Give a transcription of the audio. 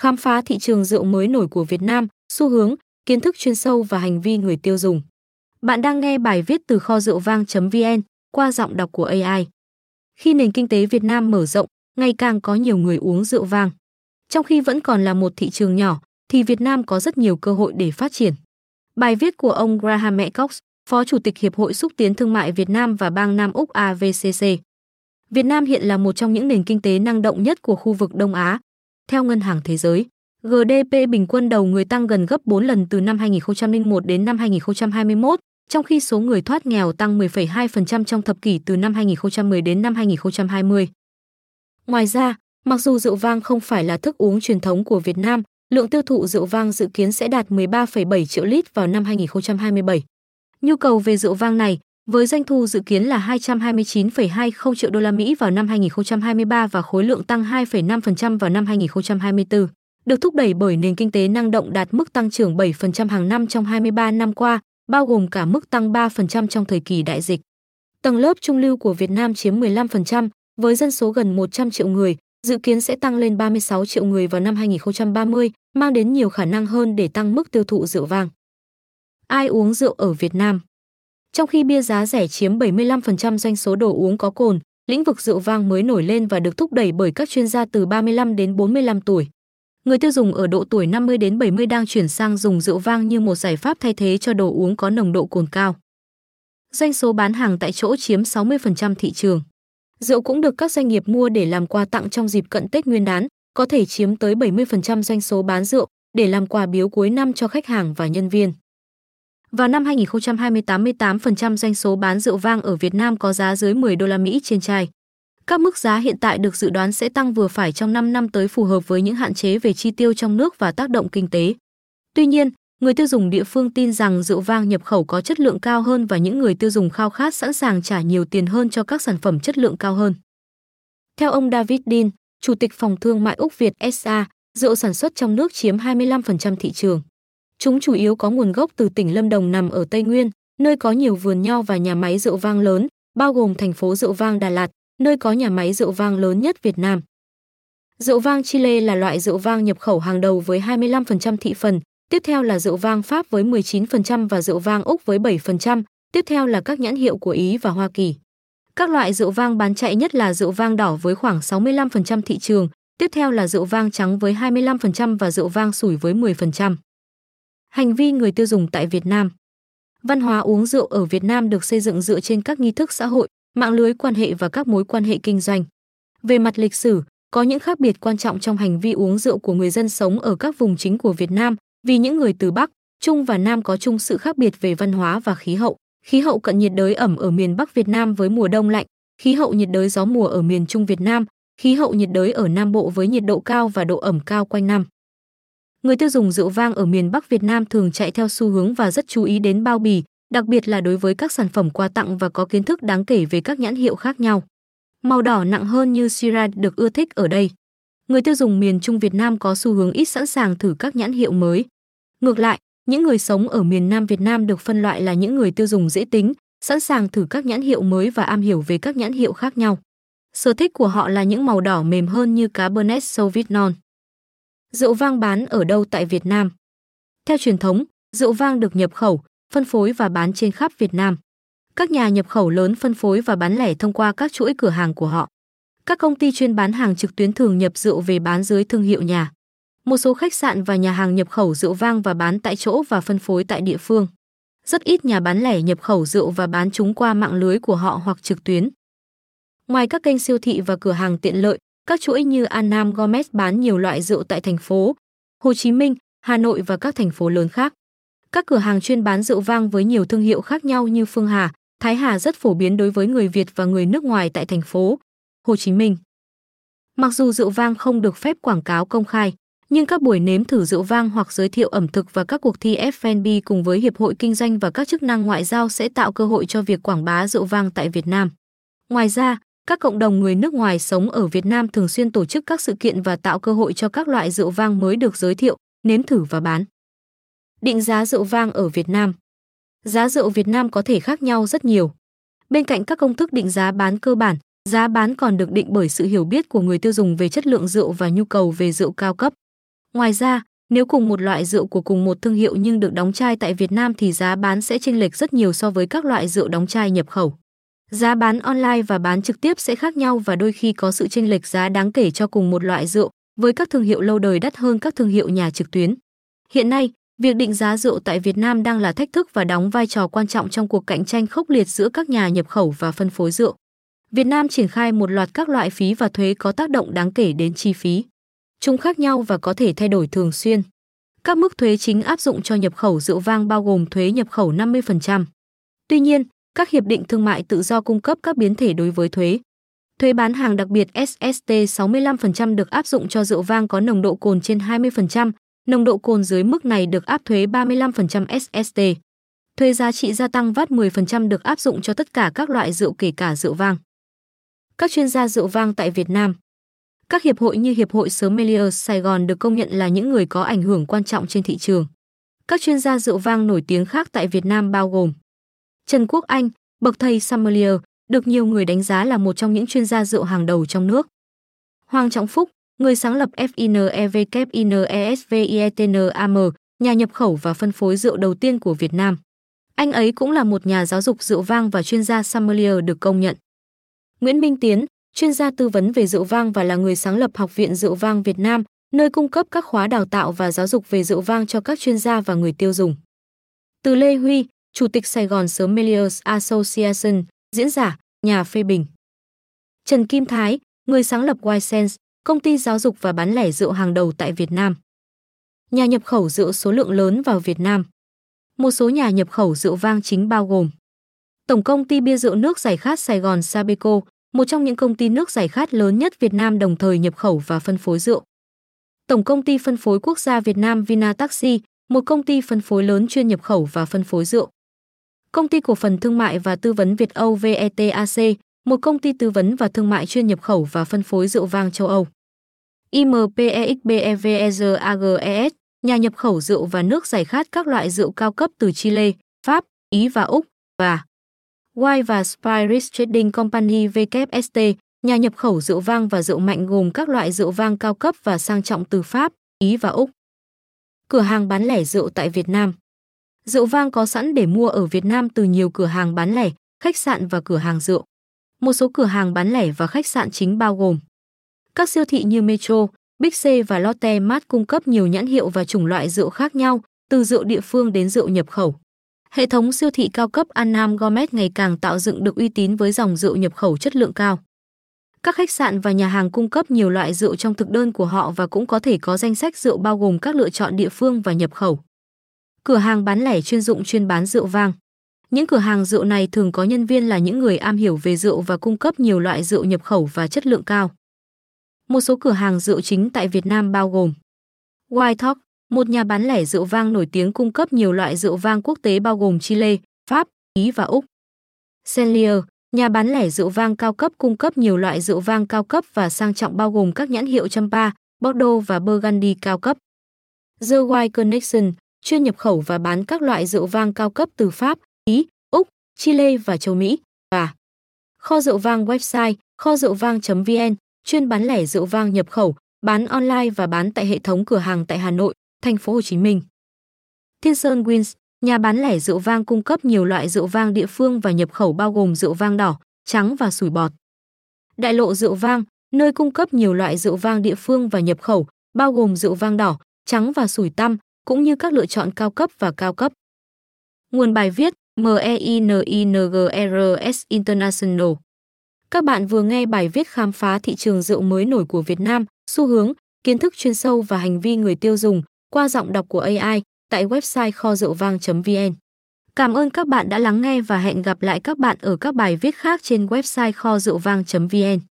khám phá thị trường rượu mới nổi của Việt Nam, xu hướng, kiến thức chuyên sâu và hành vi người tiêu dùng. Bạn đang nghe bài viết từ kho rượu vang.vn qua giọng đọc của AI. Khi nền kinh tế Việt Nam mở rộng, ngày càng có nhiều người uống rượu vang. Trong khi vẫn còn là một thị trường nhỏ, thì Việt Nam có rất nhiều cơ hội để phát triển. Bài viết của ông Graham Cox, Phó Chủ tịch Hiệp hội Xúc tiến Thương mại Việt Nam và bang Nam Úc AVCC. Việt Nam hiện là một trong những nền kinh tế năng động nhất của khu vực Đông Á. Theo Ngân hàng Thế giới, GDP bình quân đầu người tăng gần gấp 4 lần từ năm 2001 đến năm 2021, trong khi số người thoát nghèo tăng 10,2% trong thập kỷ từ năm 2010 đến năm 2020. Ngoài ra, mặc dù rượu vang không phải là thức uống truyền thống của Việt Nam, lượng tiêu thụ rượu vang dự kiến sẽ đạt 13,7 triệu lít vào năm 2027. Nhu cầu về rượu vang này, với doanh thu dự kiến là 229,20 triệu đô la Mỹ vào năm 2023 và khối lượng tăng 2,5% vào năm 2024, được thúc đẩy bởi nền kinh tế năng động đạt mức tăng trưởng 7% hàng năm trong 23 năm qua, bao gồm cả mức tăng 3% trong thời kỳ đại dịch. Tầng lớp trung lưu của Việt Nam chiếm 15%, với dân số gần 100 triệu người, dự kiến sẽ tăng lên 36 triệu người vào năm 2030, mang đến nhiều khả năng hơn để tăng mức tiêu thụ rượu vang. Ai uống rượu ở Việt Nam? Trong khi bia giá rẻ chiếm 75% doanh số đồ uống có cồn, lĩnh vực rượu vang mới nổi lên và được thúc đẩy bởi các chuyên gia từ 35 đến 45 tuổi. Người tiêu dùng ở độ tuổi 50 đến 70 đang chuyển sang dùng rượu vang như một giải pháp thay thế cho đồ uống có nồng độ cồn cao. Doanh số bán hàng tại chỗ chiếm 60% thị trường. Rượu cũng được các doanh nghiệp mua để làm quà tặng trong dịp cận Tết Nguyên đán, có thể chiếm tới 70% doanh số bán rượu để làm quà biếu cuối năm cho khách hàng và nhân viên. Vào năm 2028, 88% doanh số bán rượu vang ở Việt Nam có giá dưới 10 đô la Mỹ trên chai. Các mức giá hiện tại được dự đoán sẽ tăng vừa phải trong 5 năm tới phù hợp với những hạn chế về chi tiêu trong nước và tác động kinh tế. Tuy nhiên, người tiêu dùng địa phương tin rằng rượu vang nhập khẩu có chất lượng cao hơn và những người tiêu dùng khao khát sẵn sàng trả nhiều tiền hơn cho các sản phẩm chất lượng cao hơn. Theo ông David Dean, Chủ tịch Phòng Thương mại Úc Việt SA, rượu sản xuất trong nước chiếm 25% thị trường. Chúng chủ yếu có nguồn gốc từ tỉnh Lâm Đồng nằm ở Tây Nguyên, nơi có nhiều vườn nho và nhà máy rượu vang lớn, bao gồm thành phố rượu vang Đà Lạt, nơi có nhà máy rượu vang lớn nhất Việt Nam. Rượu vang Chile là loại rượu vang nhập khẩu hàng đầu với 25% thị phần, tiếp theo là rượu vang Pháp với 19% và rượu vang Úc với 7%, tiếp theo là các nhãn hiệu của Ý và Hoa Kỳ. Các loại rượu vang bán chạy nhất là rượu vang đỏ với khoảng 65% thị trường, tiếp theo là rượu vang trắng với 25% và rượu vang sủi với 10%. Hành vi người tiêu dùng tại Việt Nam Văn hóa uống rượu ở Việt Nam được xây dựng dựa trên các nghi thức xã hội, mạng lưới quan hệ và các mối quan hệ kinh doanh. Về mặt lịch sử, có những khác biệt quan trọng trong hành vi uống rượu của người dân sống ở các vùng chính của Việt Nam, vì những người từ Bắc, Trung và Nam có chung sự khác biệt về văn hóa và khí hậu. Khí hậu cận nhiệt đới ẩm ở miền Bắc Việt Nam với mùa đông lạnh, khí hậu nhiệt đới gió mùa ở miền Trung Việt Nam, khí hậu nhiệt đới ở Nam Bộ với nhiệt độ cao và độ ẩm cao quanh năm. Người tiêu dùng rượu vang ở miền Bắc Việt Nam thường chạy theo xu hướng và rất chú ý đến bao bì, đặc biệt là đối với các sản phẩm quà tặng và có kiến thức đáng kể về các nhãn hiệu khác nhau. Màu đỏ nặng hơn như Shiraz được ưa thích ở đây. Người tiêu dùng miền Trung Việt Nam có xu hướng ít sẵn sàng thử các nhãn hiệu mới. Ngược lại, những người sống ở miền Nam Việt Nam được phân loại là những người tiêu dùng dễ tính, sẵn sàng thử các nhãn hiệu mới và am hiểu về các nhãn hiệu khác nhau. Sở thích của họ là những màu đỏ mềm hơn như Cabernet Sauvignon. Rượu vang bán ở đâu tại Việt Nam? Theo truyền thống, rượu vang được nhập khẩu, phân phối và bán trên khắp Việt Nam. Các nhà nhập khẩu lớn phân phối và bán lẻ thông qua các chuỗi cửa hàng của họ. Các công ty chuyên bán hàng trực tuyến thường nhập rượu về bán dưới thương hiệu nhà. Một số khách sạn và nhà hàng nhập khẩu rượu vang và bán tại chỗ và phân phối tại địa phương. Rất ít nhà bán lẻ nhập khẩu rượu và bán chúng qua mạng lưới của họ hoặc trực tuyến. Ngoài các kênh siêu thị và cửa hàng tiện lợi, các chuỗi như Anam Gomez bán nhiều loại rượu tại thành phố Hồ Chí Minh, Hà Nội và các thành phố lớn khác. Các cửa hàng chuyên bán rượu vang với nhiều thương hiệu khác nhau như Phương Hà, Thái Hà rất phổ biến đối với người Việt và người nước ngoài tại thành phố Hồ Chí Minh. Mặc dù rượu vang không được phép quảng cáo công khai, nhưng các buổi nếm thử rượu vang hoặc giới thiệu ẩm thực và các cuộc thi F&B cùng với hiệp hội kinh doanh và các chức năng ngoại giao sẽ tạo cơ hội cho việc quảng bá rượu vang tại Việt Nam. Ngoài ra, các cộng đồng người nước ngoài sống ở Việt Nam thường xuyên tổ chức các sự kiện và tạo cơ hội cho các loại rượu vang mới được giới thiệu, nếm thử và bán. Định giá rượu vang ở Việt Nam Giá rượu Việt Nam có thể khác nhau rất nhiều. Bên cạnh các công thức định giá bán cơ bản, giá bán còn được định bởi sự hiểu biết của người tiêu dùng về chất lượng rượu và nhu cầu về rượu cao cấp. Ngoài ra, nếu cùng một loại rượu của cùng một thương hiệu nhưng được đóng chai tại Việt Nam thì giá bán sẽ chênh lệch rất nhiều so với các loại rượu đóng chai nhập khẩu. Giá bán online và bán trực tiếp sẽ khác nhau và đôi khi có sự chênh lệch giá đáng kể cho cùng một loại rượu, với các thương hiệu lâu đời đắt hơn các thương hiệu nhà trực tuyến. Hiện nay, việc định giá rượu tại Việt Nam đang là thách thức và đóng vai trò quan trọng trong cuộc cạnh tranh khốc liệt giữa các nhà nhập khẩu và phân phối rượu. Việt Nam triển khai một loạt các loại phí và thuế có tác động đáng kể đến chi phí. Chúng khác nhau và có thể thay đổi thường xuyên. Các mức thuế chính áp dụng cho nhập khẩu rượu vang bao gồm thuế nhập khẩu 50%. Tuy nhiên, các hiệp định thương mại tự do cung cấp các biến thể đối với thuế. Thuế bán hàng đặc biệt SST 65% được áp dụng cho rượu vang có nồng độ cồn trên 20%, nồng độ cồn dưới mức này được áp thuế 35% SST. Thuế giá trị gia tăng VAT 10% được áp dụng cho tất cả các loại rượu kể cả rượu vang. Các chuyên gia rượu vang tại Việt Nam các hiệp hội như Hiệp hội Sommelier Sài Gòn được công nhận là những người có ảnh hưởng quan trọng trên thị trường. Các chuyên gia rượu vang nổi tiếng khác tại Việt Nam bao gồm Trần Quốc Anh, bậc thầy sommelier, được nhiều người đánh giá là một trong những chuyên gia rượu hàng đầu trong nước. Hoàng Trọng Phúc, người sáng lập FINEVKINESVIETNAM, nhà nhập khẩu và phân phối rượu đầu tiên của Việt Nam. Anh ấy cũng là một nhà giáo dục rượu vang và chuyên gia sommelier được công nhận. Nguyễn Minh Tiến, chuyên gia tư vấn về rượu vang và là người sáng lập Học viện Rượu vang Việt Nam, nơi cung cấp các khóa đào tạo và giáo dục về rượu vang cho các chuyên gia và người tiêu dùng. Từ Lê Huy, Chủ tịch Sài Gòn Sommeliers Association, diễn giả, nhà phê bình. Trần Kim Thái, người sáng lập Wisense, công ty giáo dục và bán lẻ rượu hàng đầu tại Việt Nam. Nhà nhập khẩu rượu số lượng lớn vào Việt Nam. Một số nhà nhập khẩu rượu vang chính bao gồm Tổng công ty bia rượu nước giải khát Sài Gòn Sabeco, một trong những công ty nước giải khát lớn nhất Việt Nam đồng thời nhập khẩu và phân phối rượu. Tổng công ty phân phối quốc gia Việt Nam Vinataxi, một công ty phân phối lớn chuyên nhập khẩu và phân phối rượu. Công ty cổ phần thương mại và tư vấn Việt Âu VETAC, một công ty tư vấn và thương mại chuyên nhập khẩu và phân phối rượu vang châu Âu. IMPEXBEVEZAGES, nhà nhập khẩu rượu và nước giải khát các loại rượu cao cấp từ Chile, Pháp, Ý và Úc, và Wine và Spirits Trading Company VKST, nhà nhập khẩu rượu vang và rượu mạnh gồm các loại rượu vang cao cấp và sang trọng từ Pháp, Ý và Úc. Cửa hàng bán lẻ rượu tại Việt Nam Rượu vang có sẵn để mua ở Việt Nam từ nhiều cửa hàng bán lẻ, khách sạn và cửa hàng rượu. Một số cửa hàng bán lẻ và khách sạn chính bao gồm các siêu thị như Metro, Big C và Lotte Mart cung cấp nhiều nhãn hiệu và chủng loại rượu khác nhau, từ rượu địa phương đến rượu nhập khẩu. Hệ thống siêu thị cao cấp An Nam Gourmet ngày càng tạo dựng được uy tín với dòng rượu nhập khẩu chất lượng cao. Các khách sạn và nhà hàng cung cấp nhiều loại rượu trong thực đơn của họ và cũng có thể có danh sách rượu bao gồm các lựa chọn địa phương và nhập khẩu. Cửa hàng bán lẻ chuyên dụng chuyên bán rượu vang. Những cửa hàng rượu này thường có nhân viên là những người am hiểu về rượu và cung cấp nhiều loại rượu nhập khẩu và chất lượng cao. Một số cửa hàng rượu chính tại Việt Nam bao gồm White Talk, một nhà bán lẻ rượu vang nổi tiếng cung cấp nhiều loại rượu vang quốc tế bao gồm Chile, Pháp, Ý và Úc. Cellier, nhà bán lẻ rượu vang cao cấp cung cấp nhiều loại rượu vang cao cấp và sang trọng bao gồm các nhãn hiệu Champa, Bordeaux và Burgundy cao cấp. The White Connection, chuyên nhập khẩu và bán các loại rượu vang cao cấp từ Pháp, Ý, Úc, Chile và châu Mỹ, và Kho rượu vang website kho rượu vang.vn, chuyên bán lẻ rượu vang nhập khẩu, bán online và bán tại hệ thống cửa hàng tại Hà Nội, thành phố Hồ Chí Minh. Thiên Sơn Wins, nhà bán lẻ rượu vang cung cấp nhiều loại rượu vang địa phương và nhập khẩu bao gồm rượu vang đỏ, trắng và sủi bọt. Đại lộ rượu vang, nơi cung cấp nhiều loại rượu vang địa phương và nhập khẩu, bao gồm rượu vang đỏ, trắng và sủi tăm, cũng như các lựa chọn cao cấp và cao cấp. Nguồn bài viết MEININGRS International Các bạn vừa nghe bài viết khám phá thị trường rượu mới nổi của Việt Nam, xu hướng, kiến thức chuyên sâu và hành vi người tiêu dùng qua giọng đọc của AI tại website kho rượu vang.vn. Cảm ơn các bạn đã lắng nghe và hẹn gặp lại các bạn ở các bài viết khác trên website kho rượu vang.vn.